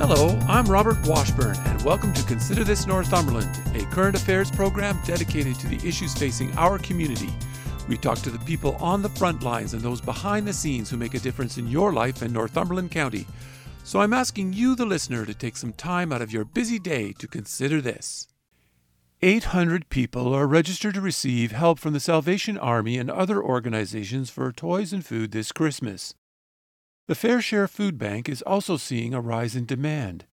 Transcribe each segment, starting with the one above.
Hello, I'm Robert Washburn, and welcome to Consider This Northumberland, a current affairs program dedicated to the issues facing our community. We talk to the people on the front lines and those behind the scenes who make a difference in your life in Northumberland County. So I'm asking you, the listener, to take some time out of your busy day to consider this. 800 people are registered to receive help from the Salvation Army and other organizations for toys and food this Christmas. The Fare Share Food Bank is also seeing a rise in demand.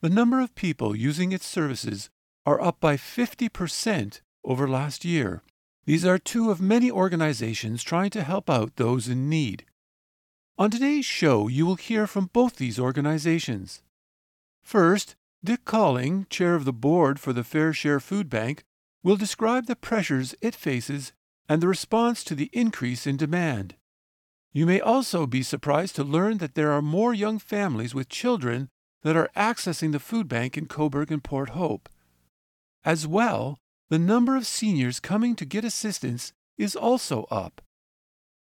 The number of people using its services are up by 50% over last year. These are two of many organizations trying to help out those in need. On today's show, you will hear from both these organizations. First, Dick Kauling, chair of the board for the Fare Share Food Bank, will describe the pressures it faces and the response to the increase in demand. You may also be surprised to learn that there are more young families with children that are accessing the food bank in Cobourg and Port Hope. As well, the number of seniors coming to get assistance is also up.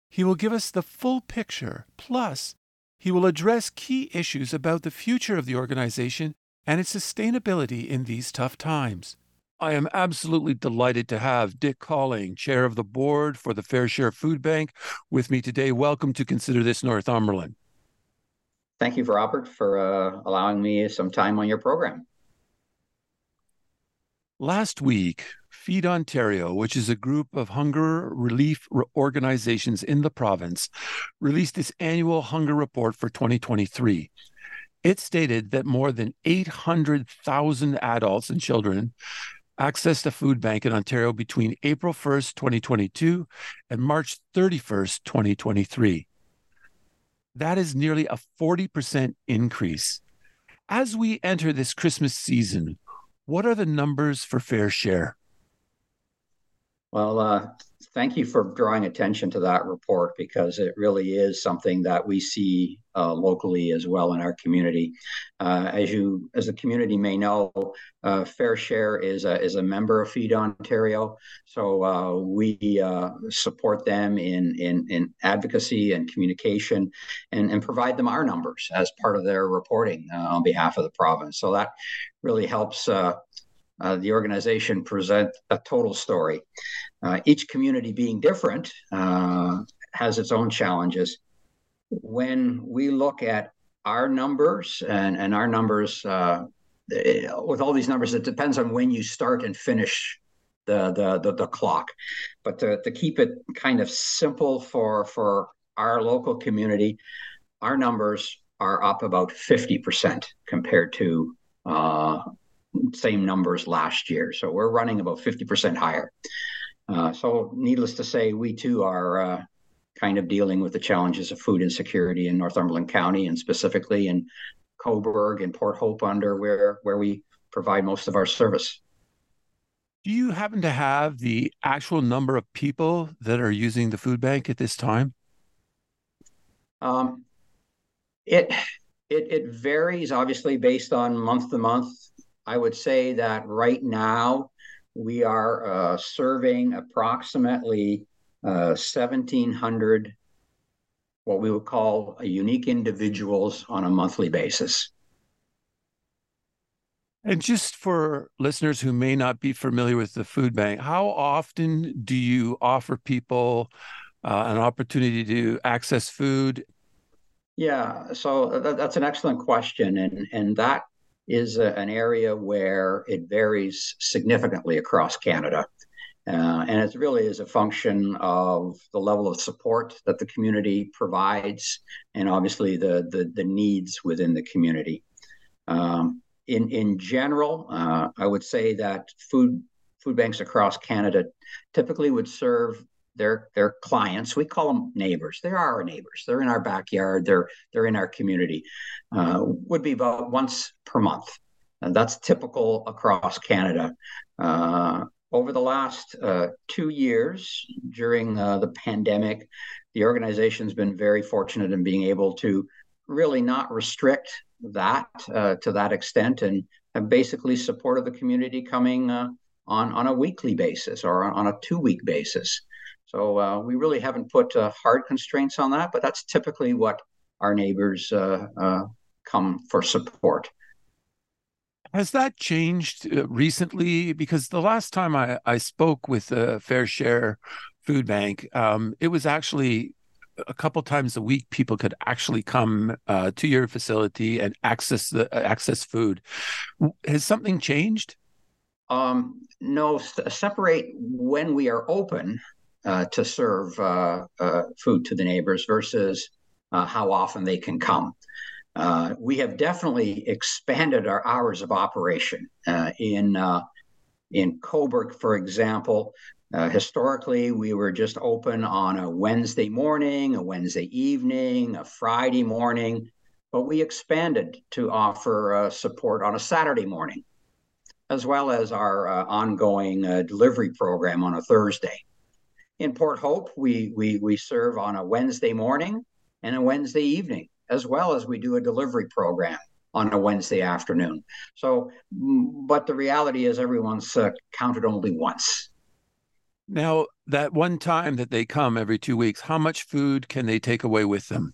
He will give us the full picture, plus, he will address key issues about the future of the organization and its sustainability in these tough times. I am absolutely delighted to have Dick Kauling, chair of the board for the Fare Share Food Bank, with me today. Welcome to Consider This Northumberland. Thank you, Robert, for uh, allowing me some time on your program. Last week, Feed Ontario, which is a group of hunger relief organizations in the province, released its annual hunger report for 2023. It stated that more than 800,000 adults and children accessed a food bank in Ontario between April 1st, 2022 and March 31st, 2023. That is nearly a 40% increase. As we enter this Christmas season, what are the numbers for Fare Share? Well, uh, thank you for drawing attention to that report because it really is something that we see uh, locally as well in our community. Uh, as you, as the community may know, uh, Fare Share is a is a member of Feed Ontario, so uh, we uh, support them in in in advocacy and communication, and and provide them our numbers as part of their reporting uh, on behalf of the province. So that really helps. Uh, the organization present a total story. Uh, each community being different uh, has its own challenges. When we look at our numbers and, and our numbers, uh, with all these numbers, it depends on when you start and finish the the the, the clock. But to, to keep it kind of simple for for our local community, our numbers are up about 50% compared to uh, same numbers last year. So we're running about 50% higher. Uh, so, needless to say, we too are uh, kind of dealing with the challenges of food insecurity in Northumberland County and specifically in Cobourg and Port Hope under where, where we provide most of our service. Do you happen to have the actual number of people that are using the food bank at this time? Um, it, it it varies obviously based on month to month. I would say that right now we are uh, serving approximately uh, 1,700 what we would call unique individuals on a monthly basis. And just for listeners who may not be familiar with the food bank, how often do you offer people uh, an opportunity to access food? Yeah, so that, that's an excellent question, and and that is a, an area where it varies significantly across Canada. Uh, and it really is a function of the level of support that the community provides and obviously the, the, the needs within the community. Um, in, in general, uh, I would say that food, food banks across Canada typically would serve their their clients. We call them neighbors. They are our neighbors. They're in our backyard. They're they're in our community. Uh, would be about once per month. And that's typical across Canada. Uh, over the last uh, two years during uh, the pandemic, the organization's been very fortunate in being able to really not restrict that uh, to that extent and have basically supported the community coming uh, on, on a weekly basis or on a two week basis. So uh, we really haven't put uh, hard constraints on that, but that's typically what our neighbors come for support. Has that changed uh, recently? Because the last time I, I spoke with the Fare Share Food Bank, um, it was actually a couple times a week. People could actually come uh, to your facility and access the uh, access food. Has something changed? Um, no, separate when we are open uh, to serve uh, uh, food to the neighbors versus how often they can come. Uh, we have definitely expanded our hours of operation. Uh, in uh, in Cobourg, for example, uh, historically we were just open on a Wednesday morning, a Wednesday evening, a Friday morning, but we expanded to offer uh, support on a Saturday morning, as well as our ongoing delivery program on a Thursday. In Port Hope, we we we serve on a Wednesday morning and a Wednesday evening as well as we do a delivery program on a Wednesday afternoon. So, but the reality is everyone's uh, counted only once. Now, that one time that they come every two weeks, how much food can they take away with them?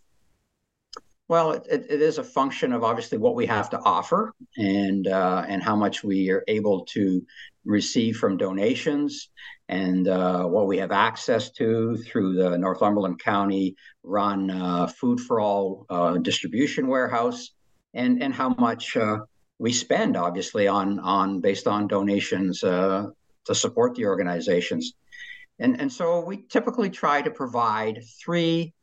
Well, it, it is a function of obviously what we have to offer and uh, and how much we are able to receive from donations and uh, what we have access to through the Northumberland County run uh, Food for All uh, distribution warehouse and and how much uh, we spend obviously on on based on donations uh, to support the organizations. And, and so we typically try to provide three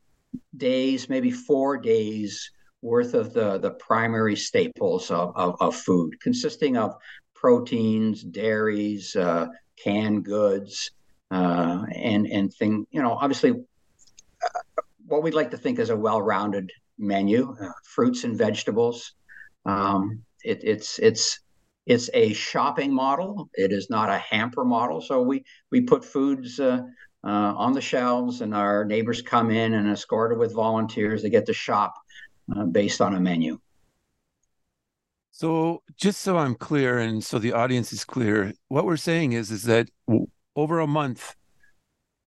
days, maybe four days worth of the, the primary staples of, of, of food, consisting of proteins, dairies, uh, canned goods, uh, and and thing. You know, obviously, uh, what we'd like to think is a well-rounded menu: uh, fruits and vegetables. Um, it, it's it's it's a shopping model. It is not a hamper model. So we we put foods uh, uh, on the shelves, and our neighbors come in and escorted with volunteers. They get to shop uh, based on a menu. So, just so I'm clear, and so the audience is clear, what we're saying is is that over a month,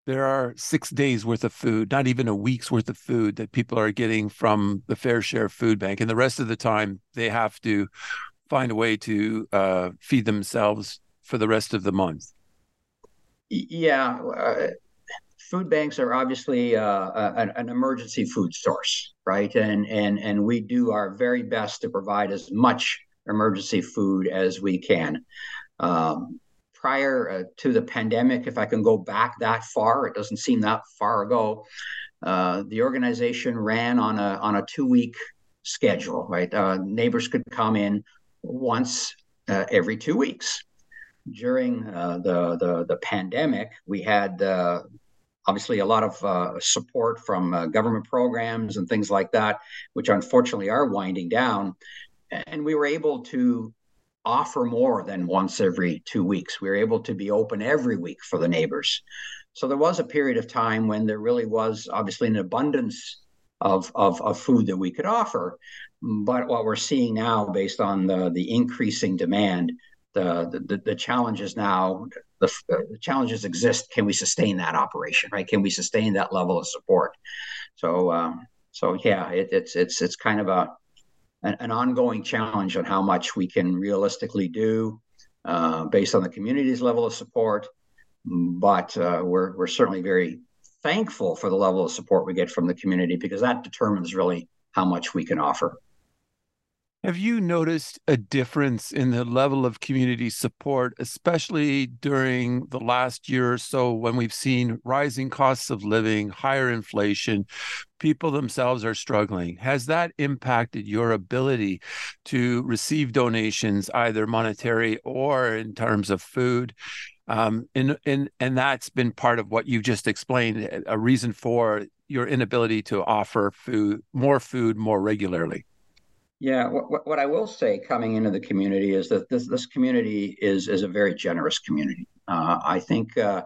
there are six days worth of food, not even a week's worth of food that people are getting from the Fare Share Food Bank, and the rest of the time they have to find a way to uh, feed themselves for the rest of the month. Yeah, uh, food banks are obviously uh, an, an, emergency food source, right? And and and we do our very best to provide as much emergency food as we can. Um, prior uh, to the pandemic, if I can go back that far, it doesn't seem that far ago. Uh, the organization ran on a on a two week schedule, right? Uh, neighbors could come in once uh, every two weeks during uh, the, the, the pandemic, we had uh, obviously a lot of uh, support from uh, government programs and things like that, which unfortunately are winding down. And we were able to offer more than once every two weeks. We were able to be open every week for the neighbors. So there was a period of time when there really was obviously an abundance of, of, of food that we could offer. But what we're seeing now, based on the, the increasing demand, the, the, the challenges now, the, the challenges exist. Can we sustain that operation, right? Can we sustain that level of support? So, um, so yeah, it, it's, it's, it's kind of a, an, an, ongoing challenge on how much we can realistically do uh, based on the community's level of support. But uh, we're, we're certainly very thankful for the level of support we get from the community because that determines really how much we can offer. Have you noticed a difference in the level of community support, especially during the last year or so when we've seen rising costs of living, higher inflation? People themselves are struggling. Has that impacted your ability to receive donations, either monetary or in terms of food? Um, and, and, and that's been part of what you just explained, a reason for your inability to offer food, more food more regularly. Yeah, what, what I will say coming into the community is that this this community is is a very generous community. Uh, I think, uh,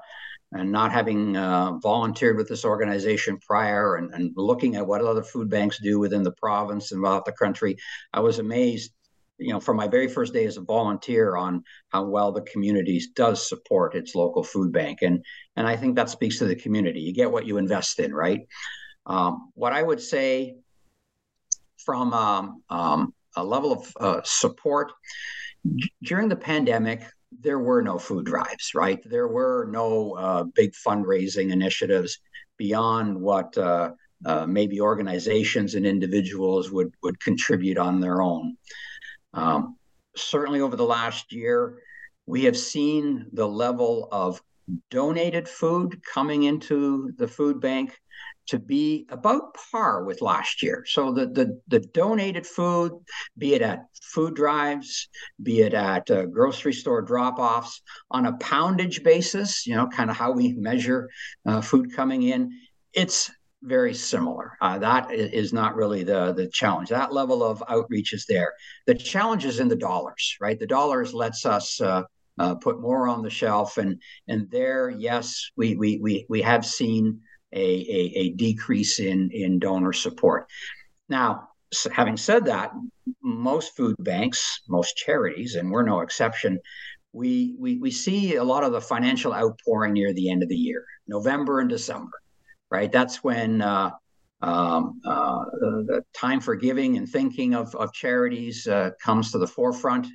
and not having uh, volunteered with this organization prior and, and looking at what other food banks do within the province and throughout the country, I was amazed you know, from my very first day as a volunteer on how well the community does support its local food bank. And, and I think that speaks to the community. You get what you invest in, right? Um, what I would say from um, um, a level of uh, support during the pandemic, there were no food drives, right? There were no uh, big fundraising initiatives beyond what uh, uh maybe organizations and individuals would would contribute on their own. Um, certainly, over the last year, we have seen the level of donated food coming into the food bank to be about par with last year. So the the, the donated food, be it at food drives, be it at uh, grocery store drop-offs, on a poundage basis, you know, kind of how we measure uh, food coming in, it's very similar. Uh, that is not really the the challenge. That level of outreach is there. The challenge is in the dollars, right? The dollars lets us. Uh, uh, put more on the shelf, and and there, yes, we we we we have seen a, a, a decrease in, in donor support. Now, having said that, most food banks, most charities, and we're no exception, we, we, we see a lot of the financial outpouring near the end of the year, November and December, right? That's when uh, um, uh, the, the, time for giving and thinking of, of charities uh, comes to the forefront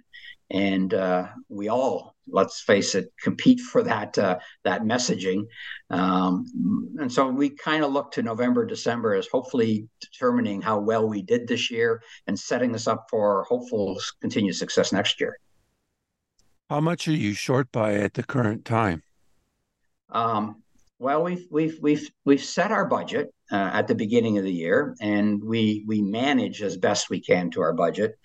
and uh, we all let's face it compete for that uh, that messaging. Um, and so we kind of look to november december as hopefully determining how well we did this year and setting us up for hopeful continued success next year. How much are you short by at the current time? Um, well we've we've we've we've set our budget uh, at the beginning of the year and we we manage as best we can to our budget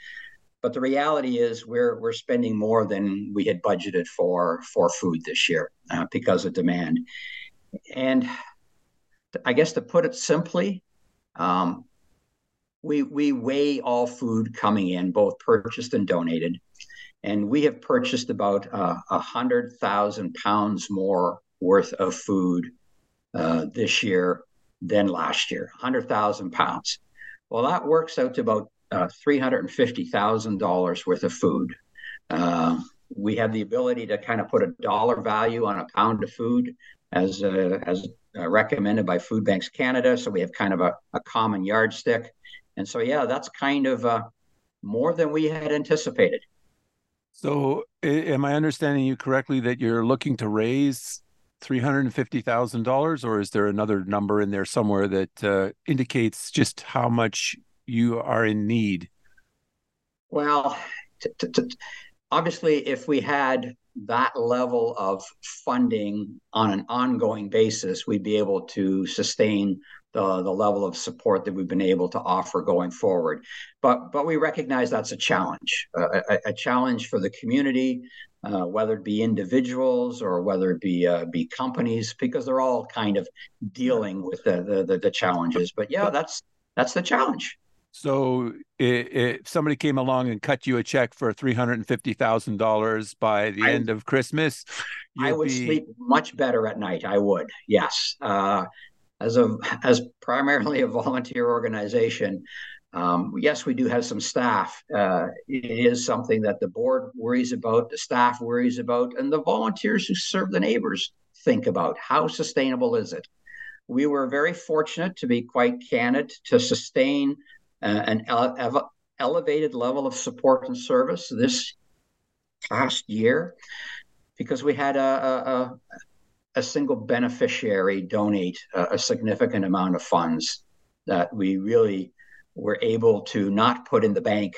but the reality is, we're we're spending more than we had budgeted for for food this year uh, because of demand. And I guess to put it simply, um, we we weigh all food coming in, both purchased and donated, and we have purchased about uh, a uh, hundred thousand pounds more worth of food uh, this year than last year. Hundred thousand pounds. Well, that works out to about uh, $350,000 worth of food. Uh, we have the ability to kind of put a dollar value on a pound of food as, uh, as uh, recommended by Food Banks Canada. So we have kind of a, a common yardstick. And so, yeah, that's kind of uh, more than we had anticipated. So, am I understanding you correctly that you're looking to raise $350,000, or is there another number in there somewhere that uh, indicates just how much you are in need? Well, t- t- t- obviously, if we had that level of funding on an ongoing basis, we'd be able to sustain the, the level of support that we've been able to offer going forward. But but we recognize that's a challenge, uh, a, a, challenge for the community, uh, whether it be individuals or whether it be uh, be companies, because they're all kind of dealing with the, the the challenges. But yeah, that's that's the challenge. So if somebody came along and cut you a check for three hundred and fifty thousand dollars by the I, end of Christmas, I would be... sleep much better at night. I would, yes. Uh, as a as primarily a volunteer organization, um, yes, we do have some staff. Uh, it is something that the board worries about, the staff worries about, and the volunteers who serve the neighbors think about. How sustainable is it? We were very fortunate to be quite candid to sustain Uh, an ele- elevated level of support and service this past year because we had a, a, a single beneficiary donate a, a, significant amount of funds that we really were able to not put in the bank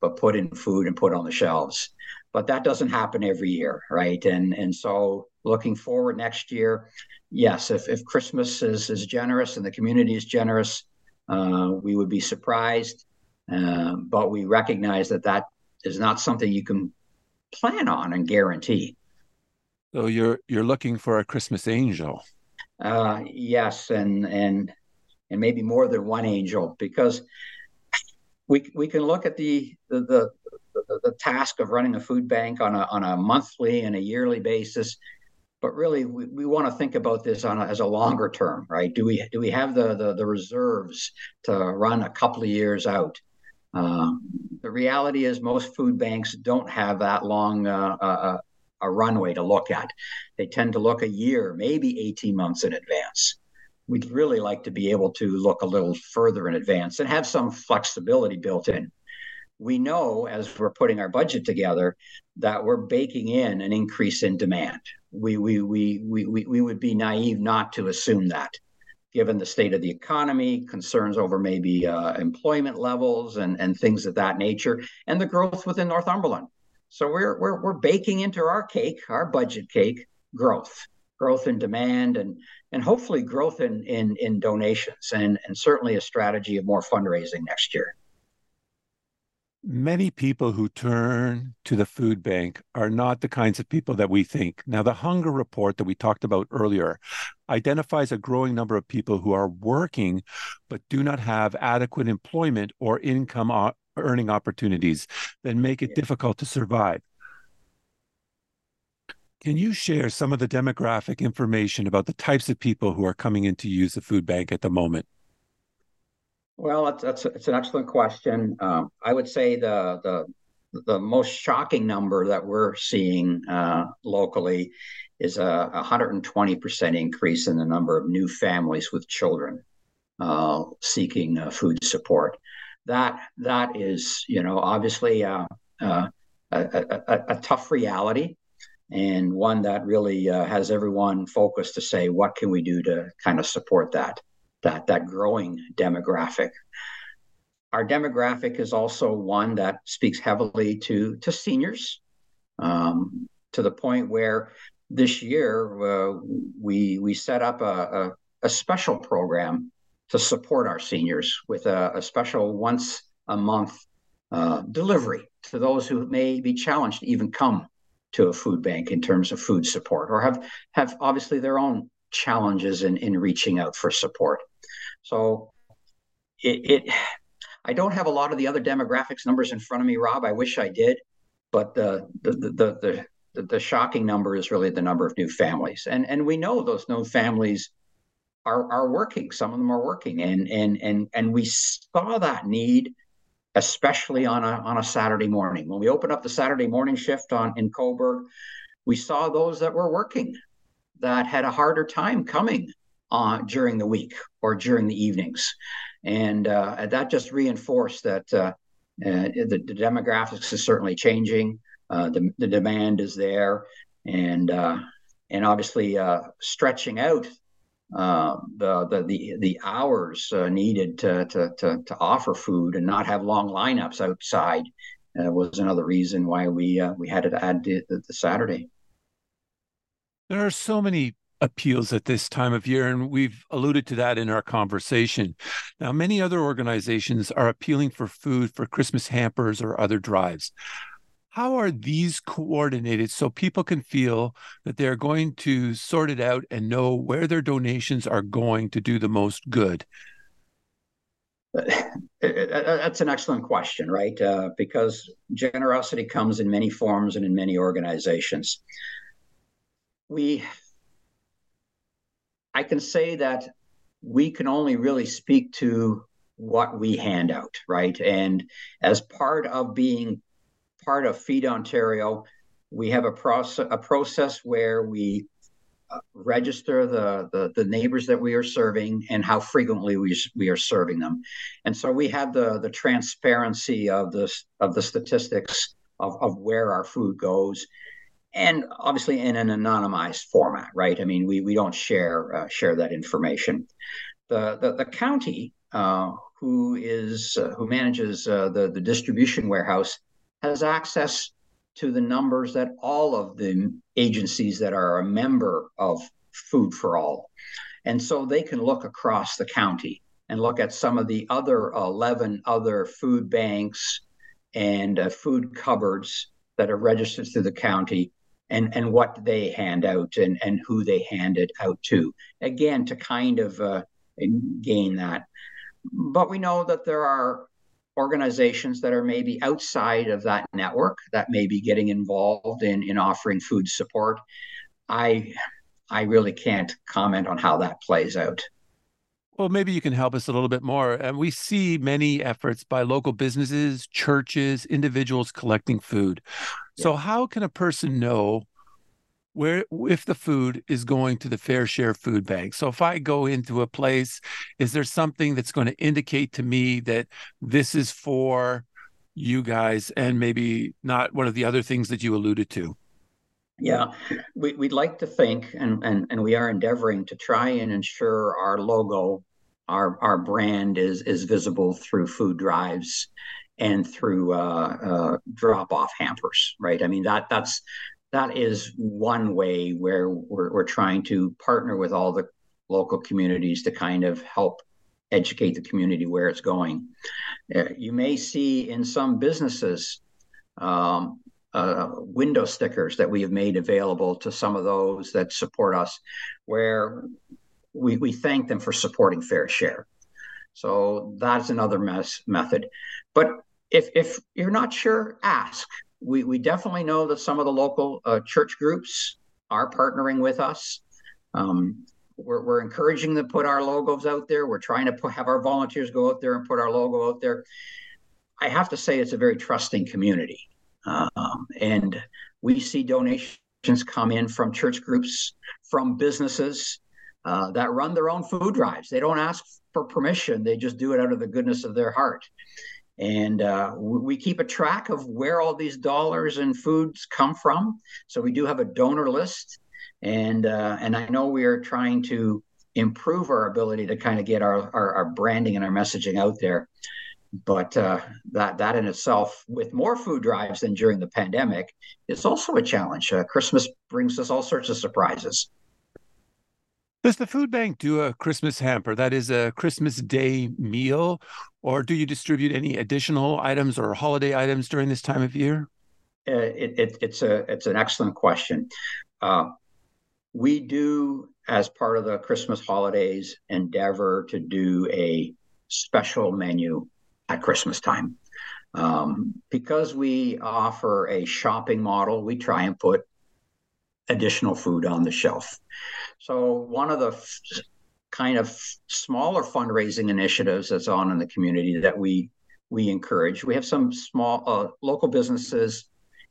but put in food and put on the shelves. But that doesn't happen every year right? And and so looking forward next year yes if, if christmas is, is generous and the community is generous uh, we would be surprised, uh, but we recognize that that is not something you can plan on and guarantee. So you're you're looking for a Christmas angel. Uh, yes, and and and maybe more than one angel because we we can look at the the, the the, the, task of running a food bank on a on a monthly and a yearly basis but really we, we want to think about this on a, as a longer term right? Do we do we have the, the, the reserves to run a couple of years out? Uh, the reality is most food banks don't have that long uh, uh, a runway to look at. They tend to look a year maybe 18 months in advance. We'd really like to be able to look a little further in advance and have some flexibility built in. We know as we're putting our budget together that we're baking in an increase in demand. We, we, we, we, we, would be naive not to assume that, given the state of the economy, concerns over maybe uh, employment levels and, and things of that nature, and the growth within Northumberland. So we're, we're, we're baking into our cake, our budget cake, growth, growth in demand and, and hopefully growth in, in, in donations and, and certainly a strategy of more fundraising next year many people who turn to the food bank are not the kinds of people that we think. Now, the hunger report that we talked about earlier identifies a growing number of people who are working but do not have adequate employment or income earning opportunities that make it difficult to survive. Can you share some of the demographic information about the types of people who are coming in to use the food bank at the moment? Well, that's, that's it's an excellent question. Um, I would say the the the most shocking number that we're seeing uh, locally is a 120% increase in the number of new families with children uh, seeking uh, food support. That that is, you know, obviously uh, uh, a, a, a, tough reality, and one that really uh, has everyone focused to say, what can we do to kind of support that that that growing demographic. Our demographic is also one that speaks heavily to to seniors, um, to the point where this year uh, we we set up a, a, a, special program to support our seniors with a, a special once a month uh, delivery to those who may be challenged to even come to a food bank in terms of food support or have have obviously their own challenges in, in reaching out for support. So it, it, I don't have a lot of the other demographics numbers in front of me, Rob. I wish I did, but the the the the, the, the shocking number is really the number of new families, and and we know those new families are are working. Some of them are working, and and and and we saw that need, especially on a on a Saturday morning when we opened up the Saturday morning shift on in Cobourg. We saw those that were working that had a harder time coming uh, during the week or during the evenings. And uh, that just reinforced that uh, uh the, the, demographics is certainly changing. Uh, the, the demand is there, and uh, and obviously stretching out the, the the the hours needed to, to to to offer food and not have long lineups outside was another reason why we we had to add the, the Saturday. There are so many appeals at this time of year, and we've alluded to that in our conversation. Now, many other organizations are appealing for food for Christmas hampers or other drives. How are these coordinated so people can feel that they're going to sort it out and know where their donations are going to do the most good? Uh, eh, eh, that's an excellent question, right? Uh, because generosity comes in many forms and in many organizations. We I can say that we can only really speak to what we hand out, right? And as part of being part of Feed Ontario, we have a process a process where we uh, register the, the, the neighbors that we are serving and how frequently we we are serving them, and so we have the the transparency of this of the statistics of, of where our food goes, and obviously in an anonymized format, right? I mean, we we don't share uh, share that information. The the, the county uh, who is uh, who manages uh, the the distribution warehouse has access to the numbers that all of the agencies that are a member of Food for All, and so they can look across the county and look at some of the other eleven other food banks and uh, food cupboards that are registered through the county and and what they hand out and and who they hand it out to again to kind of uh, gain that but we know that there are organizations that are maybe outside of that network that may be getting involved in in offering food support. I I really can't comment on how that plays out. Well, maybe you can help us a little bit more. And we see many efforts by local businesses, churches, individuals collecting food. So, yeah. how can a person know where if the food is going to the fare share food bank? So, if I go into a place, is there something that's going to indicate to me that this is for you guys and maybe not one of the other things that you alluded to? Yeah, we, would like to think, and, and, and we are endeavoring to try and ensure our logo, our, our brand is, is visible through food drives and through uh, uh, drop off hampers, right? I mean, that that's that is one way where we're, we're trying to partner with all the local communities to kind of help educate the community where it's going. Uh, you may see in some businesses um, uh, window stickers that we have made available to some of those that support us, where we, we thank them for supporting Fare Share. So that's another method. But if, if you're not sure, ask. We, we definitely know that some of the local uh, church groups are partnering with us. Um, we're, we're encouraging them to put our logos out there. We're trying to put, have our volunteers go out there and put our logo out there. I have to say, it's a very trusting community. Um, and we see donations come in from church groups, from businesses uh, that run their own food drives. They don't ask for permission, they just do it out of the goodness of their heart. And uh, we keep a track of where all these dollars and foods come from. So we do have a donor list. And, uh, and I know we are trying to improve our ability to kind of get our, our, our branding and our messaging out there but uh, that that in itself, with more food drives than during the pandemic, is also a challenge. Uh, Christmas brings us all sorts of surprises. Does the food bank do a Christmas hamper? That is a Christmas Day meal, or do you distribute any additional items or holiday items during this time of year? Uh, it, it, it's a it's an excellent question. Uh, we do, as part of the Christmas holidays, endeavor to do a special menu at Christmas time. Um, because we offer a shopping model, we try and put additional food on the shelf. So, one of the f- kind of smaller fundraising initiatives that's on in the community that we we encourage. We have some small uh, local businesses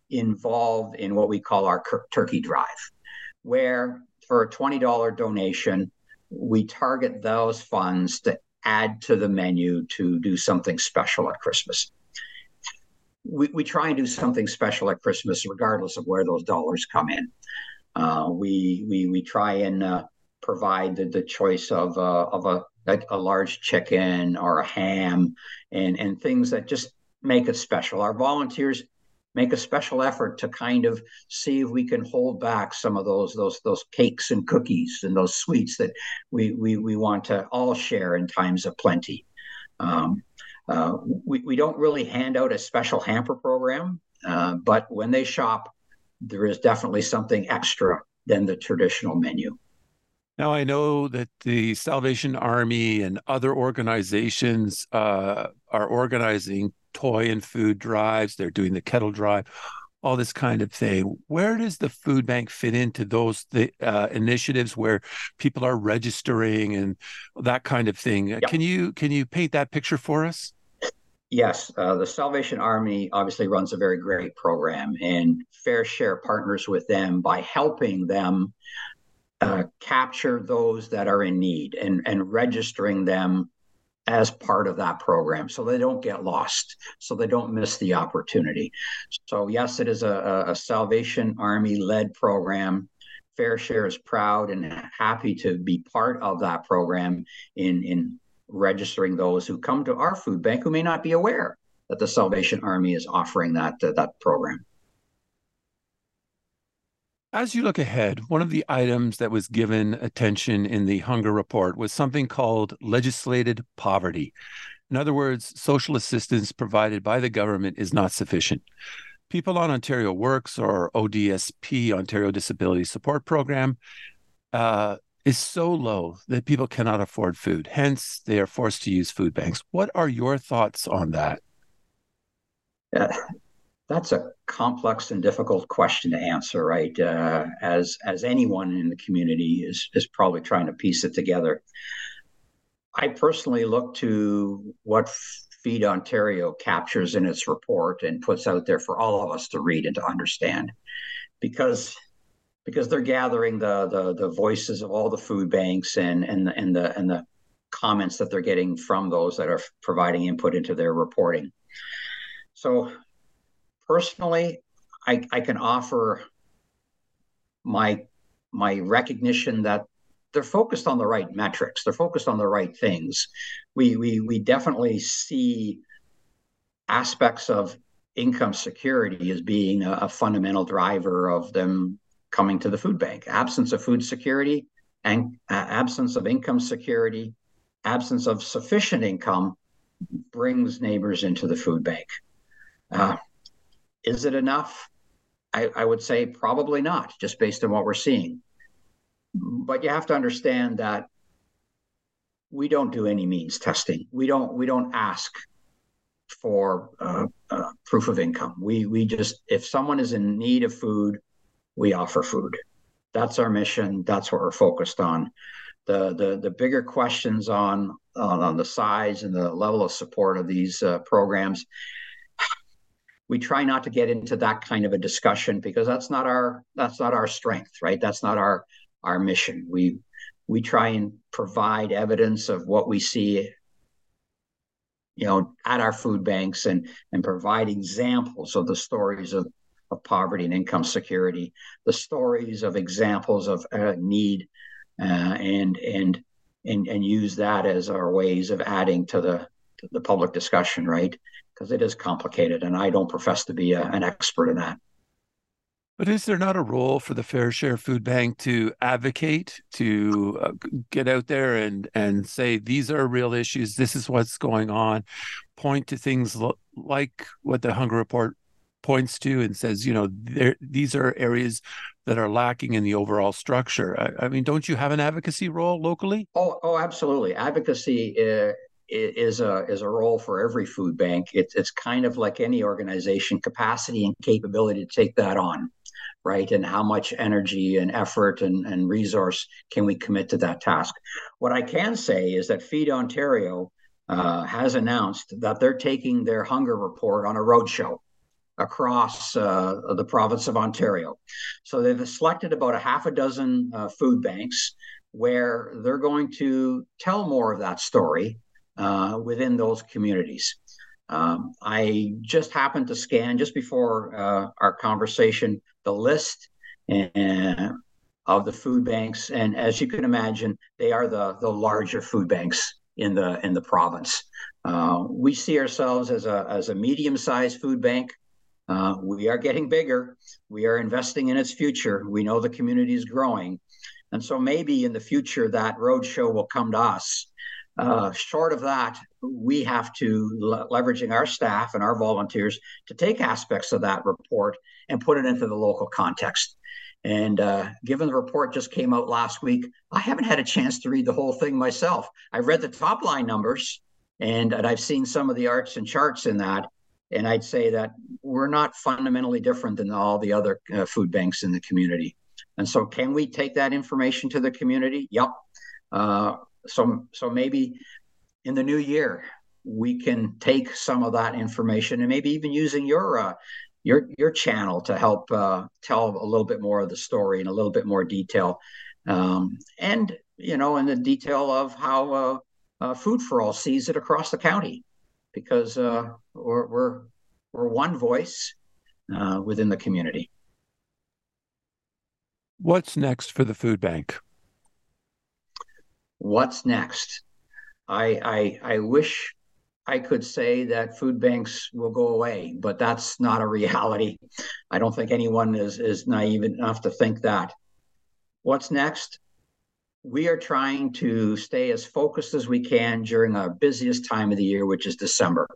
involved in what we call our turkey drive, where for a twenty dollar donation, we target those funds to add to the menu to do something special at Christmas. We, we try and do something special at Christmas, regardless of where those dollars come in. Uh, we, we, we try and uh, provide the, the choice of, uh, of a, a large chicken or a ham and, and things that just make it special. Our volunteers make a special effort to kind of see if we can hold back some of those those those cakes and cookies and those sweets that we we, we want to all share in times of plenty. Um, uh, we, we don't really hand out a special hamper program, uh, but when they shop, there is definitely something extra than the traditional menu. Now, I know that the Salvation Army and other organizations uh, are organizing toy and food drives. They're doing the kettle drive, all this kind of thing. Where does the food bank fit into those the, uh, initiatives where people are registering and that kind of thing? Yep. Can you can you paint that picture for us? Yes, uh, the Salvation Army obviously runs a very great program, and Fare Share partners with them by helping them uh, capture those that are in need and, and registering them as part of that program so they don't get lost so they don't miss the opportunity. So yes it is a, a salvation army led program. Fare share is proud and happy to be part of that program in in registering those who come to our food bank who may not be aware that the salvation army is offering that uh, that program as you look ahead, one of the items that was given attention in the hunger report was something called legislated poverty. In other words, social assistance provided by the government is not sufficient. People on Ontario Works or ODSP, Ontario Disability Support Program, uh, is so low that people cannot afford food. Hence, they are forced to use food banks. What are your thoughts on that? uh, that's a complex and difficult question to answer, right? Uh, as as anyone in the community is is probably trying to piece it together. I personally look to what Feed Ontario captures in its report and puts out there for all of us to read and to understand, because because they're gathering the the, the voices of all the food banks and and and the and the comments that they're getting from those that are providing input into their reporting. So personally, I, I can offer my my recognition that they're focused on the right metrics. They're focused on the right things. We we we definitely see aspects of income security as being a, a fundamental driver of them coming to the food bank. Absence of food security and uh, absence of income security, absence of sufficient income brings neighbors into the food bank. Uh, is it enough? I, I would say probably not, just based on what we're seeing. But you have to understand that we don't do any means testing. We don't we don't ask for uh, uh, proof of income. We we just if someone is in need of food, we offer food. That's our mission. That's what we're focused on. The the the bigger questions on on, on the size and the level of support of these uh, programs we try not to get into that kind of a discussion because that's not our that's not our strength right that's not our our mission we we try and provide evidence of what we see you know at our food banks and and provide examples of the stories of of poverty and income security the stories of examples of uh, need uh, and and and and use that as our ways of adding to the to the public discussion right? Because it is complicated, and I don't profess to be a, an expert in that. But is there not a role for the Fare Share Food Bank to advocate, to uh, get out there and and say these are real issues, this is what's going on, point to things lo- like what the Hunger Report points to and says, you know, these are areas that are lacking in the overall structure. I, I, mean, don't you have an advocacy role locally? Oh, oh, absolutely. Advocacy uh, is a is a role for every food bank. It's it's kind of like any organization, capacity and capability to take that on, right? And how much energy and effort and, and resource can we commit to that task? What I can say is that Feed Ontario uh, has announced that they're taking their hunger report on a roadshow across uh, the province of Ontario. So they've selected about a half a dozen uh, food banks where they're going to tell more of that story uh, within those communities. Um, I just happened to scan just before uh, our conversation the list and, of the food banks, and as you can imagine, they are the the larger food banks in the in the province. Uh, we see ourselves as a as a medium sized food bank. Uh, we are getting bigger. We are investing in its future. We know the community is growing, and so maybe in the future that roadshow will come to us uh, short of that, we have to le- leveraging our staff and our volunteers to take aspects of that report and put it into the local context. And uh, given the report just came out last week, I haven't had a chance to read the whole thing myself. I've read the top line numbers and, and I've seen some of the arts and charts in that. And I'd say that we're not fundamentally different than all the other uh, food banks in the community. And so, can we take that information to the community? Yep. Uh, so so maybe in the new year we can take some of that information and maybe even using your uh, your your channel to help uh, tell a little bit more of the story in a little bit more detail, um, and you know, in the detail of how uh, uh Food for All sees it across the county, because uh, we're, we're we're one voice uh, within the community. What's next for the food bank? what's next? I, I, I wish I could say that food banks will go away, but that's not a reality. I don't think anyone is, is naive enough to think that. What's next? We are trying to stay as focused as we can during our busiest time of the year, which is December.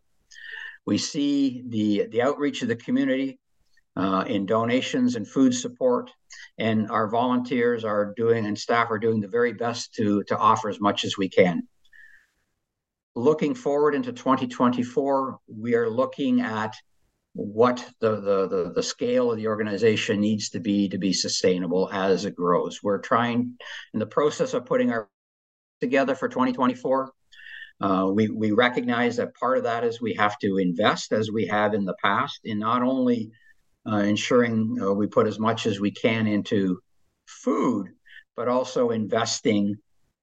We see the, the outreach of the community uh, in donations and food support. And our volunteers are doing and staff are doing the very best to, to offer as much as we can. Looking forward into 2024, we are looking at what the, the, the, the, scale of the organization needs to be to be sustainable as it grows. We're trying in the process of putting our together for 2024. Uh, we, we recognize that part of that is we have to invest as we have in the past in not only uh, ensuring uh, we put as much as we can into food, but also investing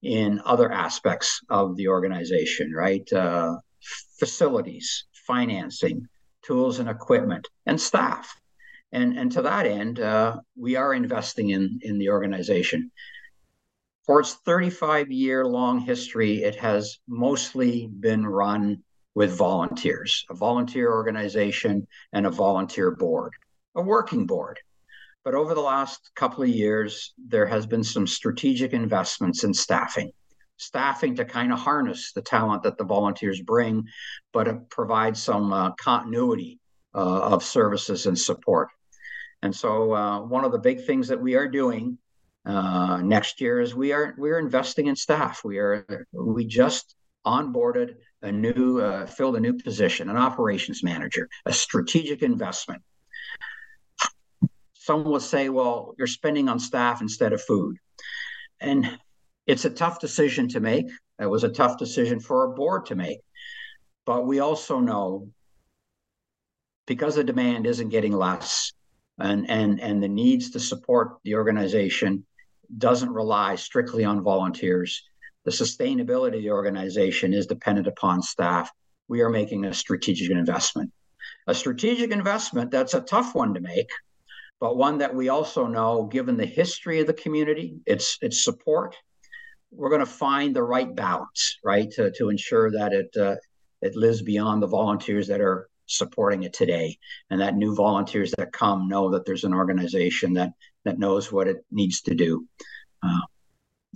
in other aspects of the organization, right? Uh, facilities, financing, tools and equipment, and staff. And, and to that end, uh, we are investing in, in the organization. For its 35 year long history, it has mostly been run with volunteers, a volunteer organization, and a volunteer board, a working board. But over the last couple of years, there has been some strategic investments in staffing, staffing to kind of harness the talent that the volunteers bring, but it provides some uh, continuity uh, of services and support. And so, uh, one of the big things that we are doing uh, next year is we are we are investing in staff. We are we just onboarded a new uh, filled a new position, an operations manager, a strategic investment Someone will say, well, you're spending on staff instead of food. And it's a tough decision to make. It was a tough decision for a board to make. But we also know because the demand isn't getting less and, and, and the needs to support the organization doesn't rely strictly on volunteers. The sustainability of the organization is dependent upon staff. We are making a strategic investment. A strategic investment that's a tough one to make but one that we also know, given the history of the community, its its support, we're going to find the right balance, right, to, to ensure that it uh, it lives beyond the volunteers that are supporting it today, and that new volunteers that come know that there's an organization that that knows what it needs to do. Uh,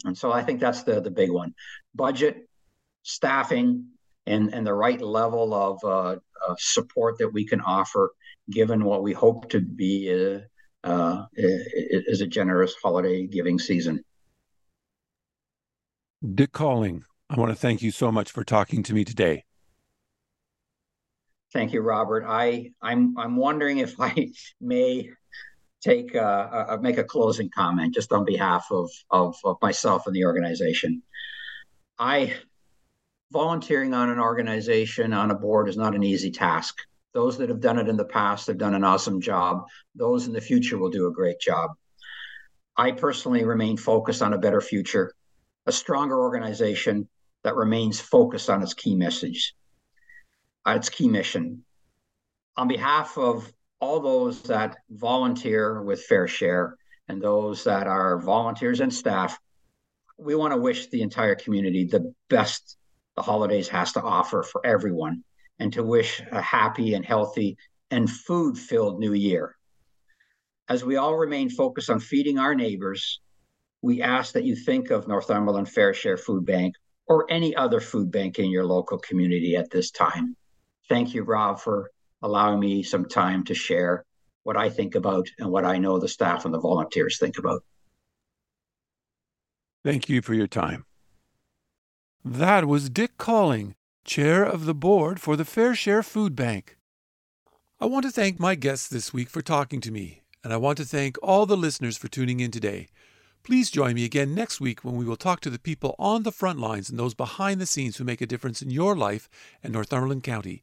and so I think that's the the big one: budget, staffing, and and the right level of uh, uh, support that we can offer, given what we hope to be uh, uh, is a generous holiday giving season. Dick Kauling, I want to thank you so much for talking to me today. Thank you, Robert. I I'm I'm wondering if I may take uh, make a closing comment just on behalf of, of of myself and the organization. I volunteering on an organization on a board is not an easy task. Those that have done it in the past have done an awesome job. Those in the future will do a great job. I personally remain focused on a better future, a stronger organization that remains focused on its key message, uh, its key mission. On behalf of all those that volunteer with Fare Share and those that are volunteers and staff, we want to wish the entire community the best the holidays has to offer for everyone and to wish a happy and healthy and food filled new year. As we all remain focused on feeding our neighbors, we ask that you think of Northumberland Fare Share Food Bank or any other food bank in your local community at this time. Thank you, Rob, for allowing me some time to share what I think about and what I know the staff and the volunteers think about. Thank you for your time. That was Dick Kauling, Chair of the Board for the Fare Share Food Bank. I want to thank my guests this week for talking to me, and I want to thank all the listeners for tuning in today. Please join me again next week when we will talk to the people on the front lines and those behind the scenes who make a difference in your life and Northumberland County.